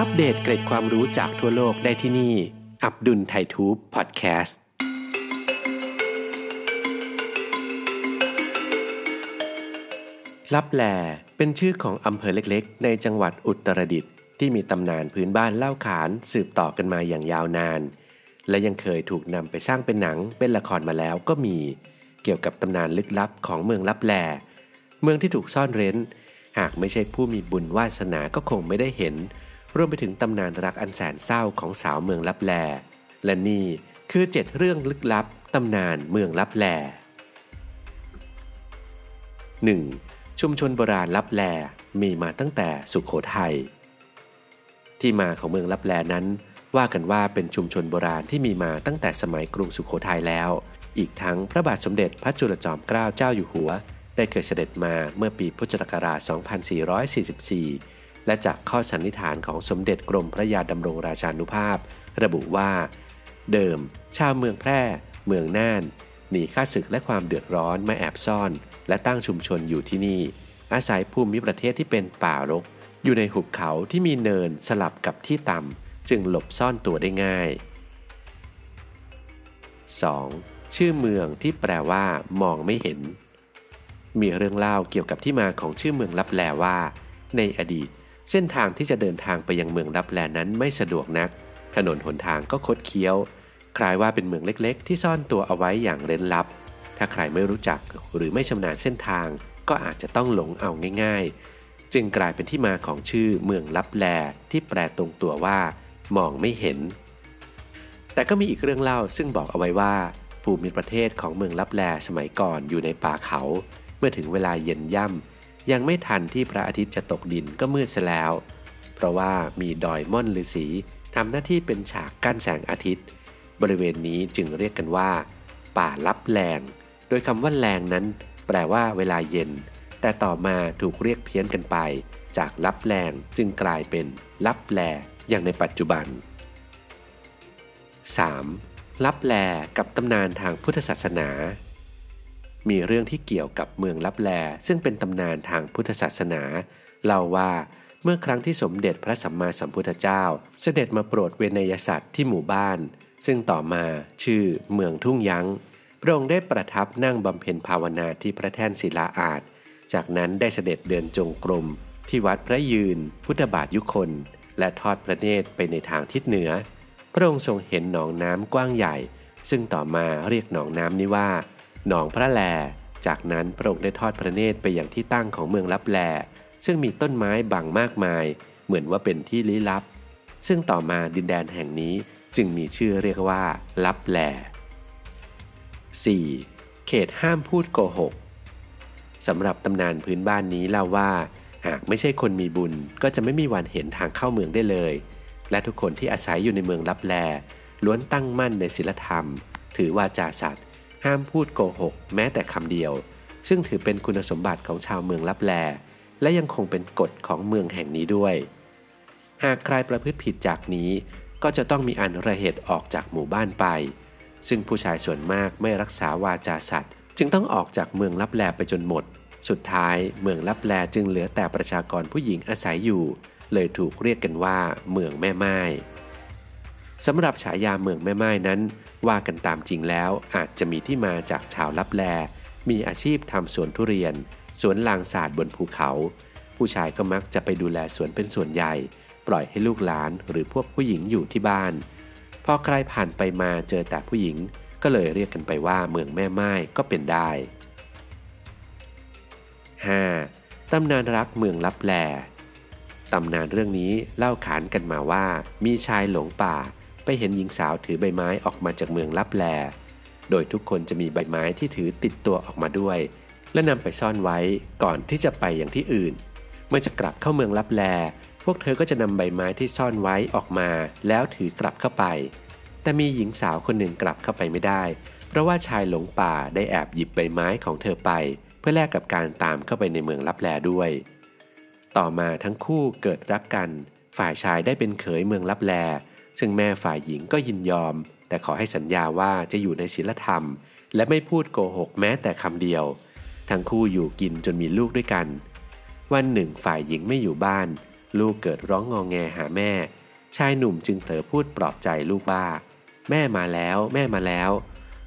อัปเดตเกร็ดความรู้จากทั่วโลกได้ที่นี่ อับดุลไททูบพอดแคสต์ ลับแลเป็นชื่อของอำเภอเล็กๆ ในจังหวัดอุตรดิตถ์ที่มีตำนานพื้นบ้านเล่าขานสืบต่อกันมาอย่างยาวนาน และยังเคยถูกนำไปสร้างเป็นหนังเป็นละครมาแล้วก็มี เกี่ยวกับตำนานลึกลับของเมืองลับแล เมืองที่ถูกซ่อนเร้น หากไม่ใช่ผู้มีบุญวาสนาก็คงไม่ได้เห็น รวมไปถึงตำนานรักอันแสนเศร้าของสาวเมืองลับแล และนี่คือเจ็ดเรื่องลึกลับตำนานเมืองลับแล 1. ชุมชนโบราณลับแลมีมาตั้งแต่สุขโขทัยที่มาของเมืองลับแลนั้น ว่ากันว่าเป็นชุมชนโบราณที่มีมาตั้งแต่สมัยกรุงสุขโขทัยแล้ว อีกทั้งพระบาทสมเด็จพระจุลจอมเกล้าเจ้าอยู่หัว ได้เคยเสด็จมาเมื่อปีพุทธศักราช 2444 และจากข้อสันนิษฐานของสมเด็จกรมพระยาดำรงราชานุภาพ ระบุว่า เดิม ชาวเมืองแพร่ เมืองน่าน หนีข้าศึกและความเดือดร้อนมาแอบซ่อน และตั้งชุมชนอยู่ที่นี่ อาศัยภูมิประเทศที่เป็นป่ารก อยู่ในหุบเขาที่มีเนินสลับกับที่ต่ำจึงหลบซ่อนตัวได้ง่าย 2. ชื่อเมืองที่แปลว่ามองไม่เห็น มีเรื่องเล่าเกี่ยวกับที่มาของชื่อเมืองลับแลว่า ในอดีต เส้นทางที่จะเดินทางไปยังเมืองลับแลนั้นไม่สะดวกนัก ถนนหนทางก็คดเคี้ยว คล้ายว่าเป็นเมืองเล็ก ๆ ที่ซ่อนตัวเอาไว้อย่างเร้นลับ ถ้าใครไม่รู้จักหรือไม่ชำนาญเส้นทาง ก็อาจจะต้องหลงเอาง่าย ๆ จึงกลายเป็นที่มาของชื่อเมืองลับแลที่แปลตรงตัวว่า มองไม่เห็น แต่ก็มีอีกเรื่องเล่าซึ่งบอกเอาไว้ว่า ภูมิประเทศของเมืองลับแลสมัยก่อนอยู่ในป่าเขา เมื่อถึงเวลาเย็นย่ำ ยังไม่ทันที่พระอาทิตย์จะตกดินก็มืดซะแล้ว เพราะว่ามีดอยม่อนฤาษีทำหน้าที่เป็นฉากกั้นแสงอาทิตย์ บริเวณนี้จึงเรียกกันว่า ป่าลับแลงโดยคำว่าแรงนั้น แปลว่าเวลาเย็น แต่ต่อมาถูกเรียกเพี้ยนกันไป จากลับแรงจึงกลายเป็นลับแลอย่างในปัจจุบัน 3. ลับแลกับตำนานทางพุทธศาสนา มีเรื่องที่เกี่ยวกับเมืองลับแล ซึ่งเป็นตำนานทางพุทธศาสนา เล่าว่าเมื่อครั้งที่สมเด็จพระสัมมาสัมพุทธเจ้า เสด็จมาโปรดเวนยสัตว์ที่หมู่บ้าน ซึ่งต่อมาชื่อเมืองทุ่งยั้งพระองค์ได้ประทับนั่งบำเพ็ญภาวนาที่พระแท่นศิลาอาจ จากนั้นได้เสด็จเดินจงกรมที่วัดพระยืน พุทธบาทยุคน และทอดพระเนตรไปในทางทิศเหนือ พระองค์ทรงเห็นหนองน้ำกว้างใหญ่ ซึ่งต่อมาเรียกหนองน้ำนี้ว่า หนองพระแล จากนั้นพระองค์ได้ทอดพระเนตรไปยังที่ตั้งของเมืองลับแล ซึ่งมีต้นไม้บังมากมาย เหมือนว่าเป็นที่ลี้ลับ ซึ่งต่อมาดินแดนแห่งนี้จึงมีชื่อเรียกว่า ลับแล 4. เขตห้ามพูดโกหกสำหรับตำนานพื้นบ้านนี้เล่าว่า หากไม่ใช่คนมีบุญก็จะไม่มีวันเห็นทางเข้าเมืองได้เลย และทุกคนที่อาศัยอยู่ในเมืองลับแล ล้วนตั้งมั่นในศีลธรรม ถือวาจาสัตว์ ห้ามพูดโกหก แม้แต่คำเดียว ซึ่งถือเป็นคุณสมบัติของชาวเมืองลับแล และยังคงเป็นกฎของเมืองแห่งนี้ด้วย หากใครประพฤติผิดจากนี้ ก็จะต้องมีอันระเหตุออกจากหมู่บ้านไป ซึ่งผู้ชายส่วนมากไม่รักษาวาจาสัตว์ จึงต้องออกจากเมืองลับแลไปจนหมด สุดท้ายเมืองลับแลจึงเหลือแต่ประชากรผู้หญิงอาศัยอยู่ เลยถูกเรียกกันว่า เมืองแม่ไม้ สำหรับฉายาเมืองแม่ไม้นั้น ว่ากันตามจริงแล้วอาจจะมีที่มาจากชาวลับแล มีอาชีพทำสวนทุเรียน สวนลางศาสตร์บนภูเขา ผู้ชายก็มักจะไปดูแลสวนเป็นส่วนใหญ่ ปล่อยให้ลูกหลานหรือพวกผู้หญิงอยู่ที่บ้าน พอใครผ่านไปมาเจอแต่ผู้หญิง ก็เลยเรียกกันไปว่าเมืองแม่ไม้ก็เป็นได้ 5. ตำนานรักเมืองลับแลตำนานเรื่องนี้เล่าขานกันมาว่ามีชายหลงป่า ไปเห็นหญิงสาวถือใบไม้ออกมาจากเมืองลับแล โดยทุกคนจะมีใบไม้ที่ถือติดตัวออกมาด้วย และนำไปซ่อนไว้ก่อนที่จะไปอย่างที่อื่น เมื่อจะกลับเข้าเมืองลับแล พวกเธอก็จะนำใบไม้ที่ซ่อนไว้ออกมา แล้วถือกลับเข้าไป แต่มีหญิงสาวคนหนึ่งกลับเข้าไปไม่ได้ เพราะว่าชายหลงป่าได้แอบหยิบใบไม้ของเธอไป เพื่อแลกกับการตามเข้าไปในเมืองลับแลด้วย ต่อมาทั้งคู่เกิดรักกัน ฝ่ายชายได้เป็นเขยเมืองลับแล ซึ่งแม่ฝ่ายหญิงก็ยินยอม แต่ขอให้สัญญาว่าจะอยู่ในศีลธรรม และไม่พูดโกหกแม้แต่คำเดียว ทั้งคู่อยู่กินจนมีลูกด้วยกัน วันหนึ่งฝ่ายหญิงไม่อยู่บ้าน ลูกเกิดร้องงองแงหาแม่ ชายหนุ่มจึงเผลอพูดปลอบใจลูกว่า แม่มาแล้วแม่มาแล้ว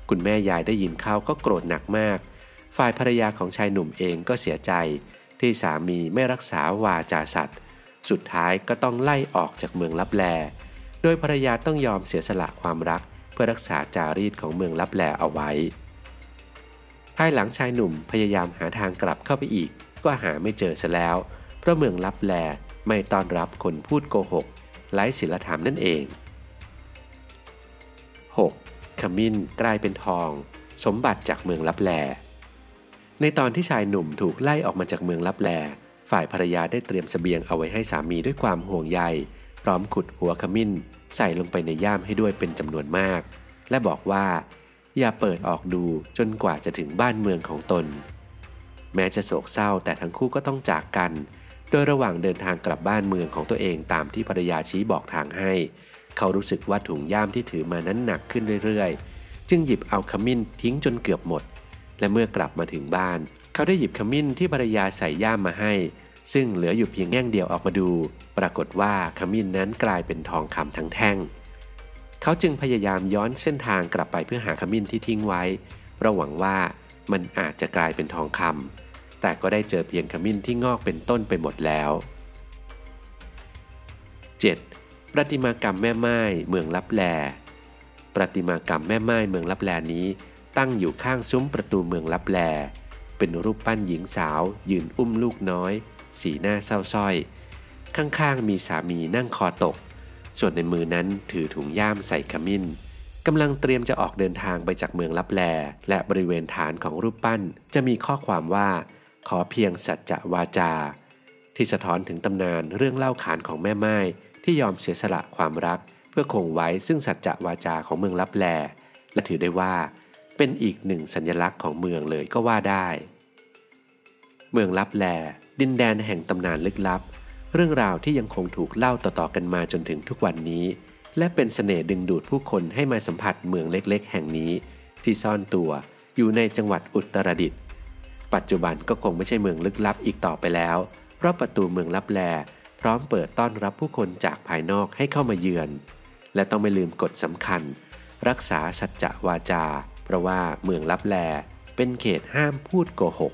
คุณแม่ยายได้ยินเขาก็โกรธหนักมาก ฝ่ายภรรยาของชายหนุ่มเองก็เสียใจ ที่สามีไม่รักษาวาจาสัตว์สุดท้ายก็ต้องไล่ออกจากเมืองลับแล โดยภรรยาต้องยอมเสียสละความรัก เพื่อรักษาจารีตของเมืองลับแลเอาไว้ ภายหลังชายหนุ่มพยายามหาทางกลับเข้าไปอีก ก็หาไม่เจอซะแล้ว เพราะเมืองลับแลไม่ต้อนรับคนพูดโกหกไร้ศีลธรรมนั่นเอง 6. ขมิ้นกลายเป็นทอง สมบัติจากเมืองลับแล ในตอนที่ชายหนุ่มถูกไล่ออกมาจากเมืองลับแล ฝ่ายภรรยาได้เตรียมสเสบียงเอาไว้ให้สามีด้วยความห่วงใย พร้อมขุดหัวขมิ้น ใส่ลงไปในย่ามให้ด้วยเป็นจำนวนมาก และบอกว่า อย่าเปิดออกดูจนกว่าจะถึงบ้านเมืองของตน แม้จะโศกเศร้าแต่ทั้งคู่ก็ต้องจากกัน โดยระหว่างเดินทางกลับบ้านเมืองของตัวเองตามที่ภรรยาชี้บอกทางให้ เขารู้สึกว่าถุงย่ามที่ถือมานั้นหนักขึ้นเรื่อยๆ จึงหยิบเอาขมิ้นทิ้งจนเกือบหมด และเมื่อกลับมาถึงบ้าน เขาได้หยิบขมิ้นที่ภรรยาใส่ย่ามมาให้ ซึ่งเหลืออยู่เพียงแง่งเดียวออกมาดู ปรากฏว่าขมิ้นนั้นกลายเป็นทองคำทั้งแท่ง เขาจึงพยายามย้อนเส้นทางกลับไปเพื่อหาขมิ้นที่ทิ้งไว้เพราะหวังว่ามันอาจจะกลายเป็นทองคำแต่ก็ได้เจอเพียงขมิ้นที่งอกเป็นต้นไปหมดแล้ว 7. ประติมากรรมแม่ไม้เมืองลับแล ประติมากรรมแม่ไม้เมืองลับแลนี้ ตั้งอยู่ข้างซุ้มประตูเมืองลับแล เป็นรูปปั้นหญิงสาว ยืนอุ้มลูกน้อย สีหน้าเศร้าส้อย ข้างๆ มีสามีนั่งคอตก ส่วนในมือนั้นถือถุงย่ามใส่ขมิ้นกำลังเตรียมจะออกเดินทางไปจากเมืองลับแล และบริเวณฐานของรูปปั้น จะมีข้อความว่า ขอเพียงสัจจะวาจา ที่สะท้อนถึงตำนานเรื่องเล่าขานของแม่ไม้ที่ยอมเสียสละความรัก เพื่อคงไว้ซึ่งสัจจะวาจาของเมืองลับแล และถือได้ว่าเป็นอีกหนึ่งสัญลักษณ์ของเมืองเลยก็ว่าได้ เมืองลับแล ดินแดนแห่งตำนานลึกลับ เรื่องราวที่ยังคงถูกเล่าต่อๆกันมาจนถึงทุกวันนี้ และเป็นเสน่ห์ดึงดูดผู้คนให้มาสัมผัสเมืองเล็กๆ แห่งนี้ ที่ซ่อนตัวอยู่ในจังหวัดอุตรดิตถ์ปัจจุบันก็คงไม่ใช่เมืองลึกลับอีกต่อไปแล้ว เพราะประตูเมืองลับแล พร้อมเปิดต้อนรับผู้คนจากภายนอกให้เข้ามาเยือน และต้องไม่ลืมกฎสำคัญ รักษาสัจจะวาจา เพราะว่าเมืองลับแล เป็นเขตห้ามพูดโกหก